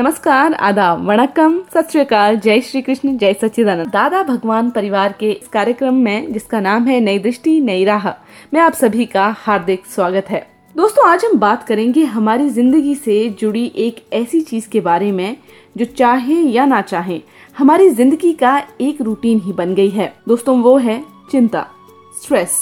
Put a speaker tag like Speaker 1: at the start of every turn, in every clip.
Speaker 1: नमस्कार, आदाब, वणक्कम, सत श्रीकाल जय श्री कृष्ण, जय सच्चिदानंद। दादा भगवान परिवार के इस कार्यक्रम में, जिसका नाम है नई दृष्टि, नई राह, में आप सभी का हार्दिक स्वागत है। दोस्तों, आज हम बात करेंगे हमारी ज़िंदगी से जुड़ी एक ऐसी चीज़ के बारे में, जो चाहे या ना चाहे, हमारी ज़िंदगी का एक रूटीन ही बन गई है। दोस्तों, वो है चिंता, स्ट्रेस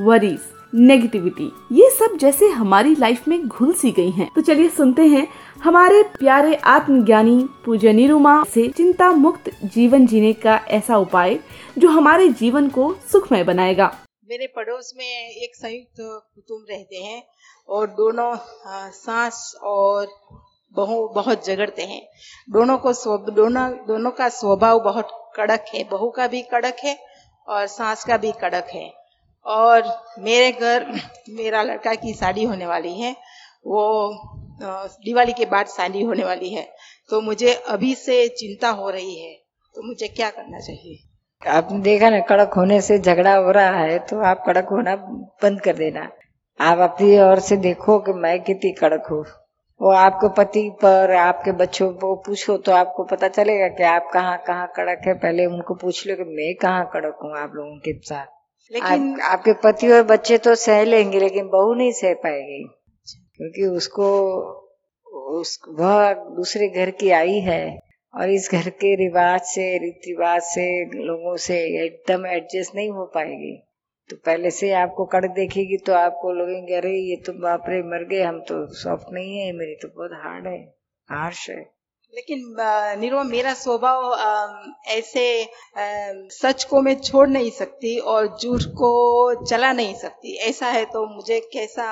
Speaker 1: वरीज नेगेटिविटी ये सब जैसे हमारी लाइफ में घुल सी गई हैं। तो चलिए सुनते हैं हमारे प्यारे आत्मज्ञानी पूज्य निरुमा से चिंता मुक्त जीवन जीने का ऐसा उपाय जो हमारे जीवन को सुखमय बनाएगा।
Speaker 2: मेरे पड़ोस में एक संयुक्त कुटुंब रहते हैं और दोनों सास और बहू बहुत झगड़ते हैं। दोनों को दोनों दोनों का स्वभाव बहुत कड़क है। बहू का भी कड़क है और सास का भी कड़क है। और मेरे घर, मेरा लड़का की शादी होने वाली है। वो दिवाली के बाद शादी होने वाली है। तो मुझे अभी से चिंता हो रही है। तो मुझे क्या करना चाहिए?
Speaker 3: आपने देखा ना, कड़क होने से झगड़ा हो रहा है तो आप कड़क होना बंद कर देना। आप अपनी ओर से देखो कि मैं कितनी कड़क हूँ। वो आपके पति पर, आपके बच्चों को पूछो तो आपको पता चलेगा कि आप कहाँ कहाँ कड़क है। पहले उनको पूछ लो कि मैं कहाँ कड़क हूँ आप लोगों के साथ।
Speaker 2: लेकिन
Speaker 3: आप, आपके पति और बच्चे तो सह लेंगे लेकिन बहू नहीं सह पाएगी। क्योंकि उसको उस वह दूसरे घर की आई है और इस घर के रिवाज से रीति रिवाज से लोगों से एकदम एडजस्ट नहीं हो पाएगी। तो पहले से आपको कड़क देखेगी तो आपको लगेंगे अरे ये तो बाप रे मर गए हम तो सॉफ्ट नहीं है मेरी तो बहुत हार्ड है हार्श है।
Speaker 2: लेकिन नीरो मेरा स्वभाव ऐसे सच को मैं छोड़ नहीं सकती और झूठ को चला नहीं सकती। ऐसा है तो मुझे कैसा?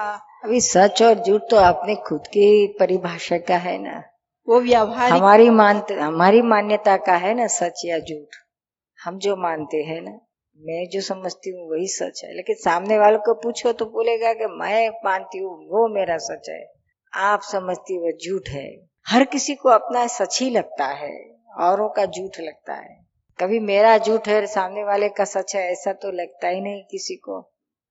Speaker 3: अभी सच और झूठ तो अपने खुद की परिभाषा का है ना।
Speaker 2: वो व्यवहार
Speaker 3: हमारी मान हमारी मान्यता का है ना सच या झूठ। हम जो मानते हैं ना मैं जो समझती हूँ वही सच है। लेकिन सामने वालों को पूछो तो बोलेगा कि मैं मानती हूँ वो मेरा सच है। आप समझती वो झूठ है। हर किसी को अपना सच ही लगता है, औरों का झूठ लगता है। कभी मेरा झूठ है, सामने वाले का सच है, ऐसा तो लगता ही नहीं किसी को।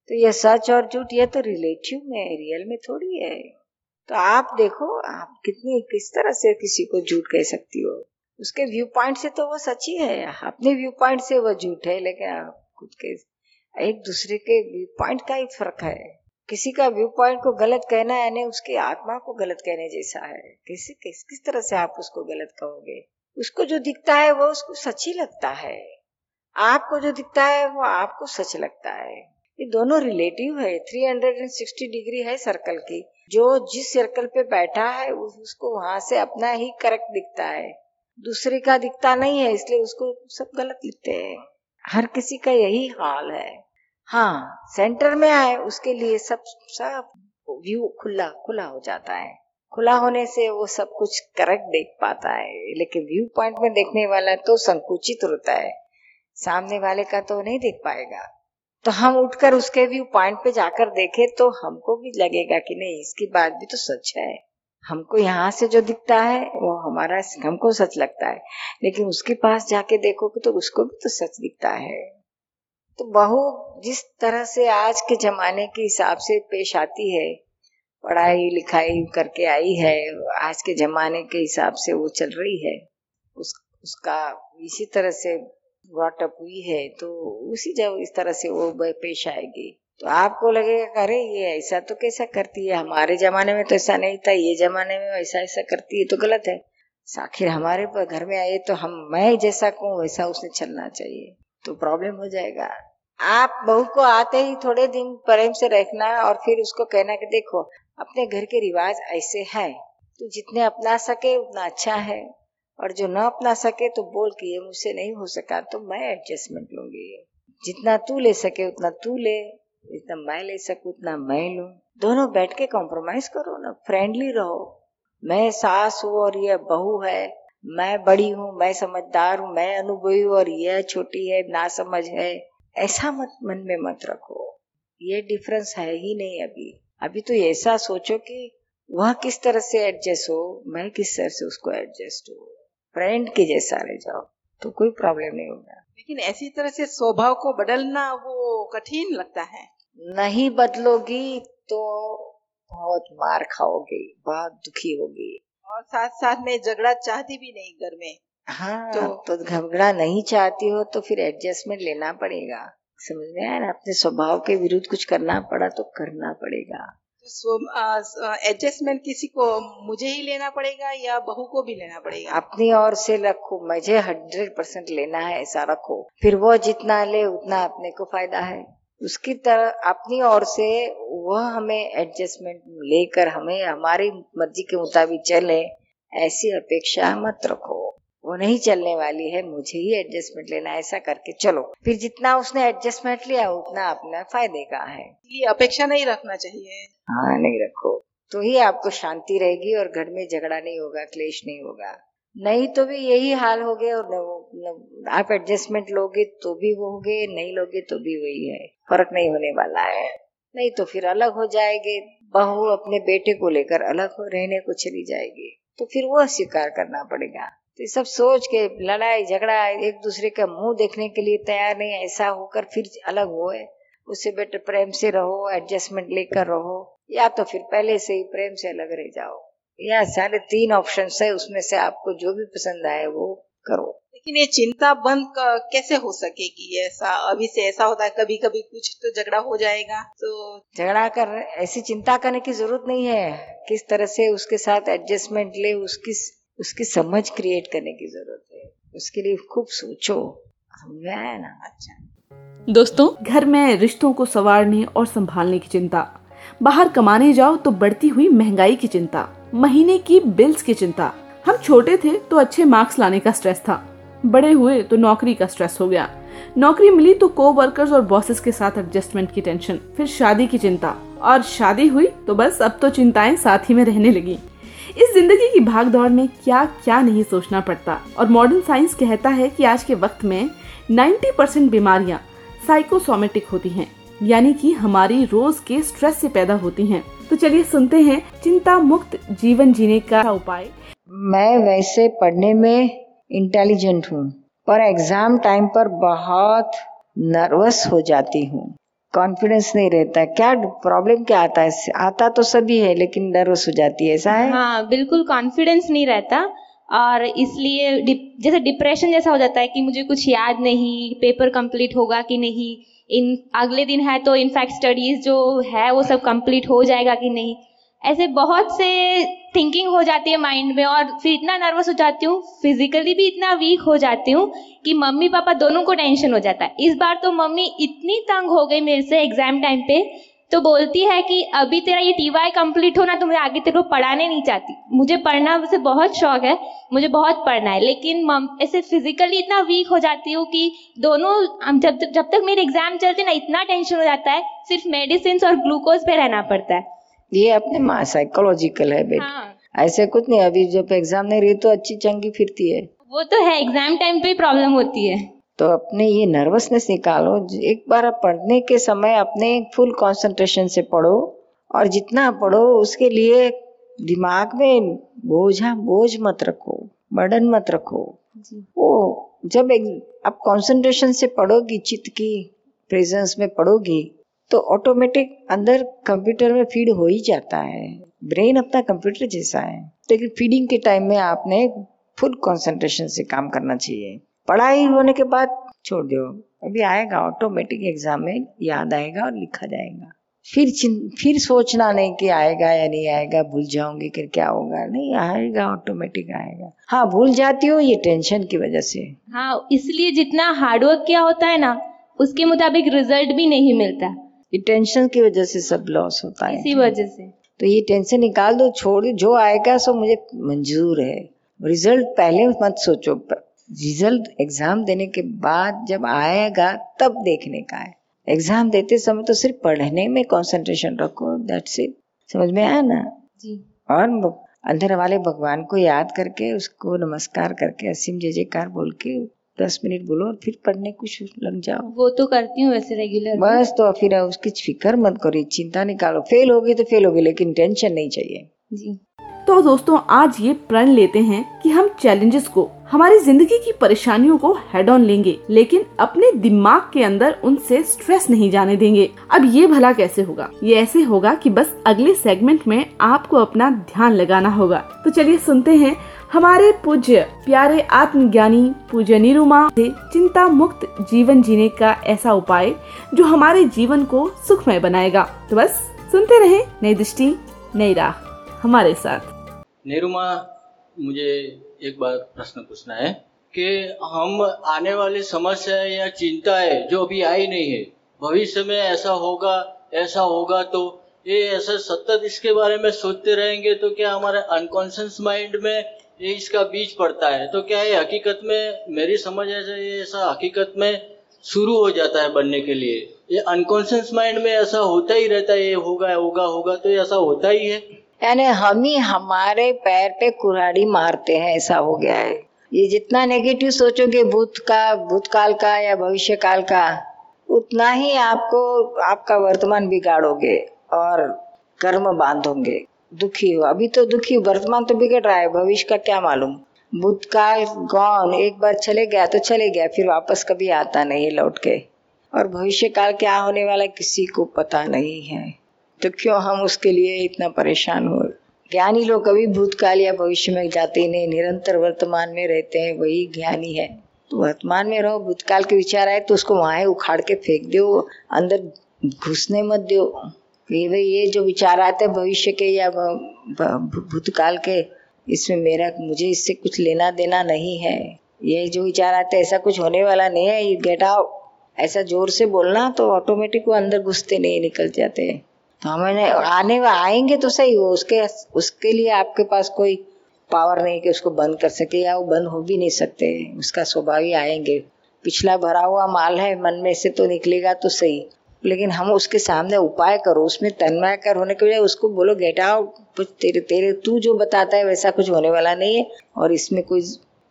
Speaker 3: तो ये सच और झूठ, ये तो रिलेटिव में रियल में थोड़ी है। तो आप देखो, आप कितनी, किस तरह से किसी को झूठ कह सकती हो। उसके व्यू पॉइंट से तो वो सच ही है, अपने व्यू पॉइंट से वो झूठ है, लेकिन आप खुद के एक दूसरे के व्यू पॉइंट का ही फ़र्क है। किसी का व्यू पॉइंट को गलत कहना यानी उसकी आत्मा को गलत कहने जैसा है। किसी, किस किस तरह से आप उसको गलत कहोगे? उसको जो दिखता है, वो उसको सच ही लगता है। आपको जो दिखता है, वो आपको सच लगता है। ये दोनों रिलेटिव है। 360 डिग्री है सर्कल की। जो जिस सर्कल पे बैठा है उस- उसको वहाँ से अपना ही करेक्ट दिखता है। दूसरे का दिखता नहीं है, इसलिए उसको सब गलत लिखते हैं। हर किसी का यही हाल है। हाँ सेंटर में आए, उसके लिए सब सब व्यू खुला खुला हो जाता है। खुला होने से वो सब कुछ करेक्ट देख पाता है, लेकिन व्यू पॉइंट में देखने वाला तो संकुचित होता है। सामने वाले का तो नहीं देख पाएगा। तो हम उठकर उसके व्यू पॉइंट पे जाकर देखे तो हमको भी लगेगा कि नहीं, इसकी बात भी तो सच है। हमको यहाँ से जो दिखता है, वो हमारा, हमको सच लगता है। लेकिन उसके पास जाके देखोगे तो उसको भी तो सच दिखता है। तो बहू जिस तरह से आज के जमाने के हिसाब से पेश आती है, पढ़ाई लिखाई करके आई है, आज के जमाने के हिसाब से वो चल रही है, उस, उसका इसी तरह से ब्रॉटअप हुई है तो उसी जब इस तरह से वो पेश आएगी। तो आपको लगेगा अरे, ये ऐसा तो कैसा करती है? हमारे जमाने में तो ऐसा नहीं था, ये जमाने में ऐसा ऐसा करती है तो गलत है। आखिर हमारे घर में आए तो हम, मैं जैसा कहूँ, वैसा उसने चलना चाहिए। तो प्रॉब्लम हो जाएगा। आप बहू को आते ही थोड़े दिन प्रेम से रखना और फिर उसको कहना कि देखो, अपने घर के रिवाज ऐसे हैं। तो जितने अपना सके उतना अच्छा है। और जो न अपना सके तो बोल कि ये मुझसे नहीं हो सका तो मैं एडजस्टमेंट लूँगी। जितना तू ले सके उतना तू ले, जितना मैं ले सकूँ उतना मैं लू। दोनों बैठ के कॉम्प्रोमाइज करो ना फ्रेंडली रहो। मैं सास हूँ और ये बहू है मैं बड़ी हूँ मैं समझदार हूँ मैं अनुभवी हूँ और यह छोटी है ना समझ है। ऐसा मत मन में मत रखो। ये डिफरेंस है ही नहीं अभी। अभी तो ऐसा सोचो कि वह किस तरह से एडजस्ट हो मैं किस तरह से उसको एडजस्ट हो। फ्रेंड के जैसा रह जाओ तो कोई प्रॉब्लम नहीं होगा।
Speaker 2: लेकिन ऐसी तरह से स्वभाव को बदलना वो कठिन लगता है।
Speaker 3: नहीं बदलोगी तो बहुत मार खाओगे बहुत दुखी होगी।
Speaker 2: और साथ साथ में झगड़ा चाहती भी नहीं घर में।
Speaker 3: हाँ
Speaker 2: तो-
Speaker 3: तो, तो झगड़ा नहीं चाहती हो तो फिर एडजस्टमेंट लेना पड़ेगा। समझ में आया अपने स्वभाव के विरुद्ध कुछ करना पड़ा तो करना पड़ेगा।
Speaker 2: तो एडजस्टमेंट किसी को मुझे ही लेना पड़ेगा या बहू को भी लेना पड़ेगा?
Speaker 3: अपनी ओर से रखो मुझे हंड्रेड परसेंट लेना है ऐसा रखो। फिर वो जितना ले उतना अपने को फ़ायदा है। उसकी तरह अपनी ओर से वह हमें एडजस्टमेंट लेकर हमें हमारी मर्ज़ी के मुताबिक चले ऐसी अपेक्षा मत रखो। वो नहीं चलने वाली है मुझे ही एडजस्टमेंट लेना है, ऐसा करके चलो। फिर जितना उसने एडजस्टमेंट लिया उतना अपना फ़ायदे का है।
Speaker 2: ये अपेक्षा नहीं रखना चाहिए।
Speaker 3: हाँ नहीं रखो। तो ही आपको शांति रहेगी और घर में झगड़ा नहीं होगा क्लेश नहीं होगा। नहीं तो भी यही हाल हो गया, और न- आप एडजस्टमेंट लोगे तो भी वो हो गए, नहीं लोगे तो भी वही है। फ़र्क नहीं होने वाला है। नहीं तो फिर अलग हो जाएँगे। बहू अपने बेटे को लेकर अलग हो, रहने को चली जाएगी। तो फिर वो स्वीकार करना पड़ेगा। तो ये सब सोच के लड़ाई, झगड़ा, एक दूसरे का मुँह देखने के लिए तैयार नहीं, ऐसा होकर फिर अलग हो उससे बेटर प्रेम से रहो एडजस्टमेंट लेकर रहो। या तो फिर पहले से ही प्रेम से अलग रह जाओ। या सारे तीन ऑप्शन है उसमें से आपको जो भी पसंद आए वो करो।
Speaker 2: लेकिन ये चिंता बंद कैसे हो सकेगी ऐसा अभी से ऐसा होता है कभी कभी कुछ तो झगड़ा हो जाएगा तो
Speaker 3: झगड़ा कर ऐसी चिंता करने की ज़रूरत नहीं है। किस तरह से उसके साथ एडजस्टमेंट ले उसकी उसकी समझ क्रिएट करने की ज़रूरत है। उसके लिए खूब सोचो। समझ ना?
Speaker 2: अच्छा।
Speaker 1: दोस्तों घर में रिश्तों को संवारने और संभालने की चिंता। बाहर कमाने जाओ तो बढ़ती हुई महँगाई की चिंता। महीने की बिल्स की चिंता। हम छोटे थे तो अच्छे मार्क्स लाने का स्ट्रेस था। बड़े हुए तो नौकरी का स्ट्रेस हो गया। नौकरी मिली तो को वर्कर्स और बॉसेस के साथ एडजस्टमेंट की टेंशन फिर शादी की चिंता। और शादी हुई तो बस अब तो चिंताएँ साथ ही में रहने लगी। इस ज़िंदगी की भाग दौड़ में क्या क्या नहीं सोचना पड़ता। और मॉडर्न साइंस कहता है कि आज के वक्त में 90 परसेंट बीमारियाँ साइकोसोमेटिक होती हैं। यानी कि हमारी रोज के स्ट्रेस से पैदा होती हैं। तो चलिए सुनते हैं चिंता मुक्त जीवन जीने का उपाय।
Speaker 3: मैं वैसे पढ़ने में इंटेलिजेंट हूँ पर एग्ज़ाम टाइम पर बहुत नर्वस हो जाती हूँ। कॉन्फिडेंस नहीं रहता। क्या प्रॉब्लम क्या आता है? आता तो सभी है लेकिन नर्वस हो जाती है ऐसा है?
Speaker 4: हाँ बिल्कुल कॉन्फिडेंस नहीं रहता। और इसलिए डिप, जैसे डिप्रेशन जैसा हो जाता है कि मुझे कुछ याद नहीं पेपर कंप्लीट होगा कि नहीं इन, अगले दिन है तो इनफैक्ट स्टडीज़ जो है वो सब कंप्लीट हो जाएगा कि नहीं। ऐसे बहुत से थिंकिंग हो जाती है माइंड में और फिर इतना नर्वस हो जाती हूँ फिजिकली भी इतना वीक हो जाती हूँ कि मम्मी पापा दोनों को टेंशन हो जाता है। इस बार तो मम्मी इतनी तंग हो गई मेरे से एग्ज़ाम टाइम पे तो बोलती है कि अभी तेरा ये टी वाई कंप्लीट होना तो मैं आगे तेरे को पढ़ाने नहीं चाहती। मुझे पढ़ना से बहुत शौक है मुझे बहुत पढ़ना है लेकिन मम ऐसे फिजिकली इतना वीक हो जाती हूँ कि दोनों जब जब तक मेरे एग्ज़ाम चलते ना इतना टेंशन हो जाता है सिर्फ़ मेडिसिन और ग्लूकोज पे रहना पड़ता है।
Speaker 3: ये अपने माँ साइकोलॉजिकल है बेटा।
Speaker 4: हाँ।
Speaker 3: ऐसे कुछ नहीं अभी जब एग्ज़ाम नहीं रही तो अच्छी चंगी फिरती है।
Speaker 4: वो तो है एग्ज़ाम टाइम पे प्रॉब्लम होती है।
Speaker 3: तो अपने ये नर्वसनेस निकालो। एक बार आप पढ़ने के समय अपने फुल कंसंट्रेशन से पढ़ो और जितना पढ़ो उसके लिए दिमाग में बोझा बोझ मत रखो बर्डन मत रखो। वो जब एक, आप कंसंट्रेशन से पढ़ोगी चित्त की प्रेजेंस में पढ़ोगी तो ऑटोमेटिक अंदर कंप्यूटर में फ़ीड हो ही जाता है। ब्रेन अपना कंप्यूटर जैसा है। लेकिन फीडिंग के टाइम में आपने फुल कंसंट्रेशन से काम करना चाहिए। पढ़ाई होने के बाद छोड़ दो। अभी आएगा ऑटोमेटिक एग्ज़ाम में याद आएगा और लिखा जाएगा। फिर फिर सोचना नहीं कि आएगा या नहीं आएगा भूल जाऊँगी कि क्या होगा। नहीं आएगा ऑटोमेटिक आएगा। हाँ भूल जाती हूँ ये टेंशन की वजह से।
Speaker 4: हाँ इसलिए जितना हार्डवर्क किया होता है ना उसके मुताबिक रिज़ल्ट भी नहीं मिलता।
Speaker 3: ये टेंशन की वजह से सब लॉस होता है।
Speaker 4: इसी वजह से।
Speaker 3: तो ये टेंशन निकाल दो छोड़ जो आएगा सो मुझे मंजूर है। रिज़ल्ट पहले मत सोचो। रिज़ल्ट एग्ज़ाम देने के बाद जब आएगा तब देखने का है। एग्ज़ाम देते समय तो सिर्फ़ पढ़ने में कंसंट्रेशन रखो दैट्स इट समझ में आया ना?
Speaker 4: जी।
Speaker 3: और अंदर वाले भगवान को याद करके उसको नमस्कार करके असीम जय जयकार बोल के दस मिनट बोलो और फिर पढ़ने कुछ लग जाओ।
Speaker 4: वो तो करती हूँ वैसे रेगुलर
Speaker 3: बस तो फिर उसकी फ़िक्र मत करो चिंता निकालो। फेल होगी तो फेल होगी लेकिन टेंशन नहीं चाहिए।
Speaker 4: जी।
Speaker 1: तो दोस्तों, आज ये प्रण लेते हैं कि हम चैलेंजेस को, हमारी ज़िंदगी की परेशानियों को हेड ऑन लेंगे, लेकिन अपने दिमाग के अंदर उनसे स्ट्रेस नहीं जाने देंगे। अब ये भला कैसे होगा? ये ऐसे होगा कि बस अगले सेगमेंट में आपको अपना ध्यान लगाना होगा। तो चलिए सुनते हैं हमारे पूज्य, प्यारे आत्मज्ञानी पूज्य निरुमा से चिंता मुक्त जीवन जीने का ऐसा उपाय, जो हमारे जीवन को सुखमय बनाएगा। तो बस सुनते रहे नई दृष्टि, नई राह, हमारे साथ।
Speaker 5: नेरुमा, मुझे एक बार प्रश्न पूछना है कि हम आने वाली समस्या या चिंताएँ जो अभी आई नहीं है, भविष्य में ऐसा होगा ऐसा होगा तो ये ऐसा सतत इसके बारे में सोचते रहेंगे तो क्या हमारे अनकॉन्शियस माइंड में ये इसका बीज पड़ता है? तो क्या ये हकीकत में, मेरी समझ ऐसा ये ऐसा हकीकत में शुरू हो जाता है बनने के लिए? ये अनकॉन्शियस माइंड में ऐसा होता ही रहता है, ये होगा होगा होगा तो ऐसा होता ही है।
Speaker 3: यानी हम ही हमारे पैर पे कुल्हाड़ी मारते हैं, ऐसा हो गया है। ये जितना नेगेटिव सोचोगे, भूत का, भूतकाल का या भविष्य काल का, उतना ही आपको, आपका वर्तमान बिगाड़ोगे और कर्म बांधोगे। दुखी हो। अभी तो दुखी वर्तमान तो बिगड़ रहा है। भविष्य का क्या मालूम? भूतकाल गौन एक बार चले गया तो चले गया, फिर वापस कभी आता नहीं लौट के। और भविष्य काल क्या होने वाला किसी को पता नहीं है। तो क्यों हम उसके लिए इतना परेशान हो? ज्ञानी लोग कभी भूतकाल या भविष्य में जाते ही नहीं, निरंतर वर्तमान में रहते हैं, वही ज्ञानी है। तो वर्तमान में रहो, भूतकाल के विचार आए तो उसको वहाँ उखाड़ के फेंक दो, अंदर घुसने मत दो। ये भाई ये जो विचार आते हैं भविष्य के या भूतकाल के, इसमें मेरा, मुझे इससे कुछ लेना देना नहीं है। ये जो विचार आते हैं, ऐसा कुछ होने वाला नहीं है, ये गेट आउट ऐसा ज़ोर से बोलना तो ऑटोमेटिक वो अंदर घुसते नहीं, निकल जाते हैं। हमें आने आएँगे तो सही, वो उसके उसके लिए आपके पास कोई पावर नहीं कि उसको बंद कर सके या वो बंद हो भी नहीं सकते, उसका स्वभाव ही आएँगे। पिछला भरा हुआ माल है, मन में से तो निकलेगा तो सही, लेकिन हम उसके सामने उपाय करो, उसमें तन्मय कर होने के बजाय उसको बोलो गेट आउट तेरे तेरे, तू जो बताता है वैसा कुछ होने वाला नहीं है, और इसमें कोई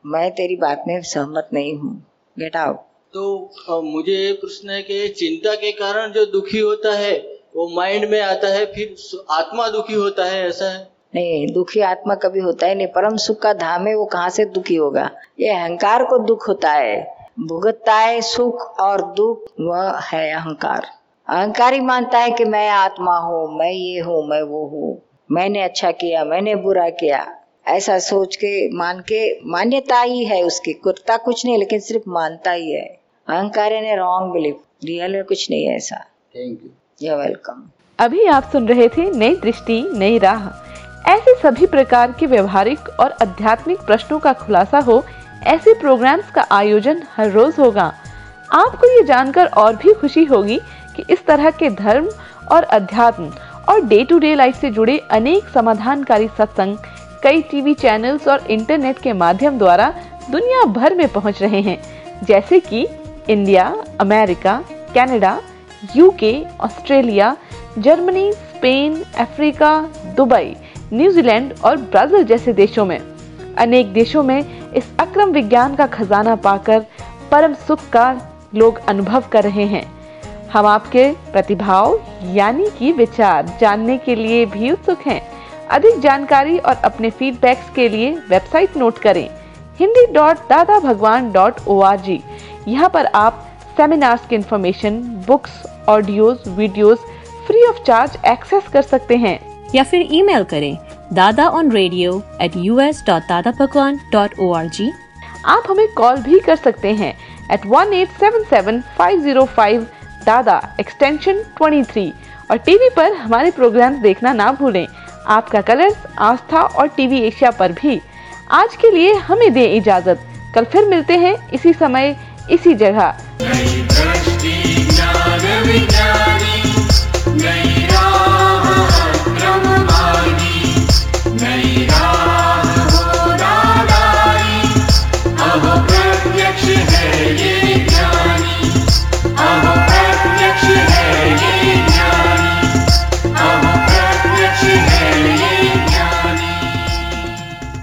Speaker 3: मैं तेरी बात में सहमत नहीं हूँ। गेट आउट
Speaker 5: तो मुझे ये प्रश्न है कि चिंता के कारण जो दुखी होता है वो माइंड में आता है फिर आत्मा दुखी होता है ऐसा है?
Speaker 3: नहीं दुखी आत्मा कभी होता है नहीं। परम सुख का धाम है वो कहाँ से दुखी होगा? ये अहंकार को दुख होता है। भुगतता है सुख और दुख वह है अहंकार। अहंकार ही मानता है कि मैं आत्मा हूँ मैं ये हूँ मैं वो हूँ। मैंने अच्छा किया मैंने बुरा किया। ऐसा सोच के मान के मान्यता ही है उसकी। कुर्ता कुछ नहीं लेकिन सिर्फ़ मानता ही है। अहंकार ने रॉन्ग बिलीव रियल में कुछ नहीं है ऐसा।
Speaker 5: थैंक यू
Speaker 3: you're वेलकम
Speaker 1: अभी आप सुन रहे थे नई दृष्टि, नई राह। ऐसे सभी प्रकार के व्यवहारिक और आध्यात्मिक प्रश्नों का खुलासा हो, ऐसे प्रोग्राम्स का आयोजन हर रोज होगा। आपको ये जानकर और भी खुशी होगी कि इस तरह के धर्म और अध्यात्म और डे टू डे लाइफ से जुड़े अनेक समाधानकारी सत्संग कई टीवी चैनल्स और इंटरनेट के माध्यम द्वारा दुनिया भर में पहुँच रहे हैं। जैसे कि India America Canada UK Australia Germany Spain Africa Dubai New Zealand और ब्राज़ील जैसे देशों में। अनेक देशों में इस अक्रम विज्ञान का खजाना पाकर परम सुख का लोग अनुभव कर रहे हैं। हम आपके प्रतिभाव यानी कि विचार जानने के लिए भी उत्सुक हैं। अधिक जानकारी और अपने फीडबैक्स के लिए वेबसाइट नोट करें। हिंदी डॉट दादा भगवान डॉट ओ आर जी यहाँ पर आप सेमिनार्स की information books audios videos free of charge access कर सकते हैं।
Speaker 6: या फिर ईमेल करें Dada on radio at U S dot Dada Pakwan dot O R G
Speaker 1: आप हमें कॉल भी कर सकते हैं at one eight seven seven five zero five Dada extension twenty three और टीवी पर हमारे प्रोग्राम देखना ना भूलें। आपका कलर्स आस्था और टीवी एशिया पर भी। आज के लिए हमें दे इजाज़त। कल फिर मिलते हैं इसी समय इसी जगह।
Speaker 7: विज्ञान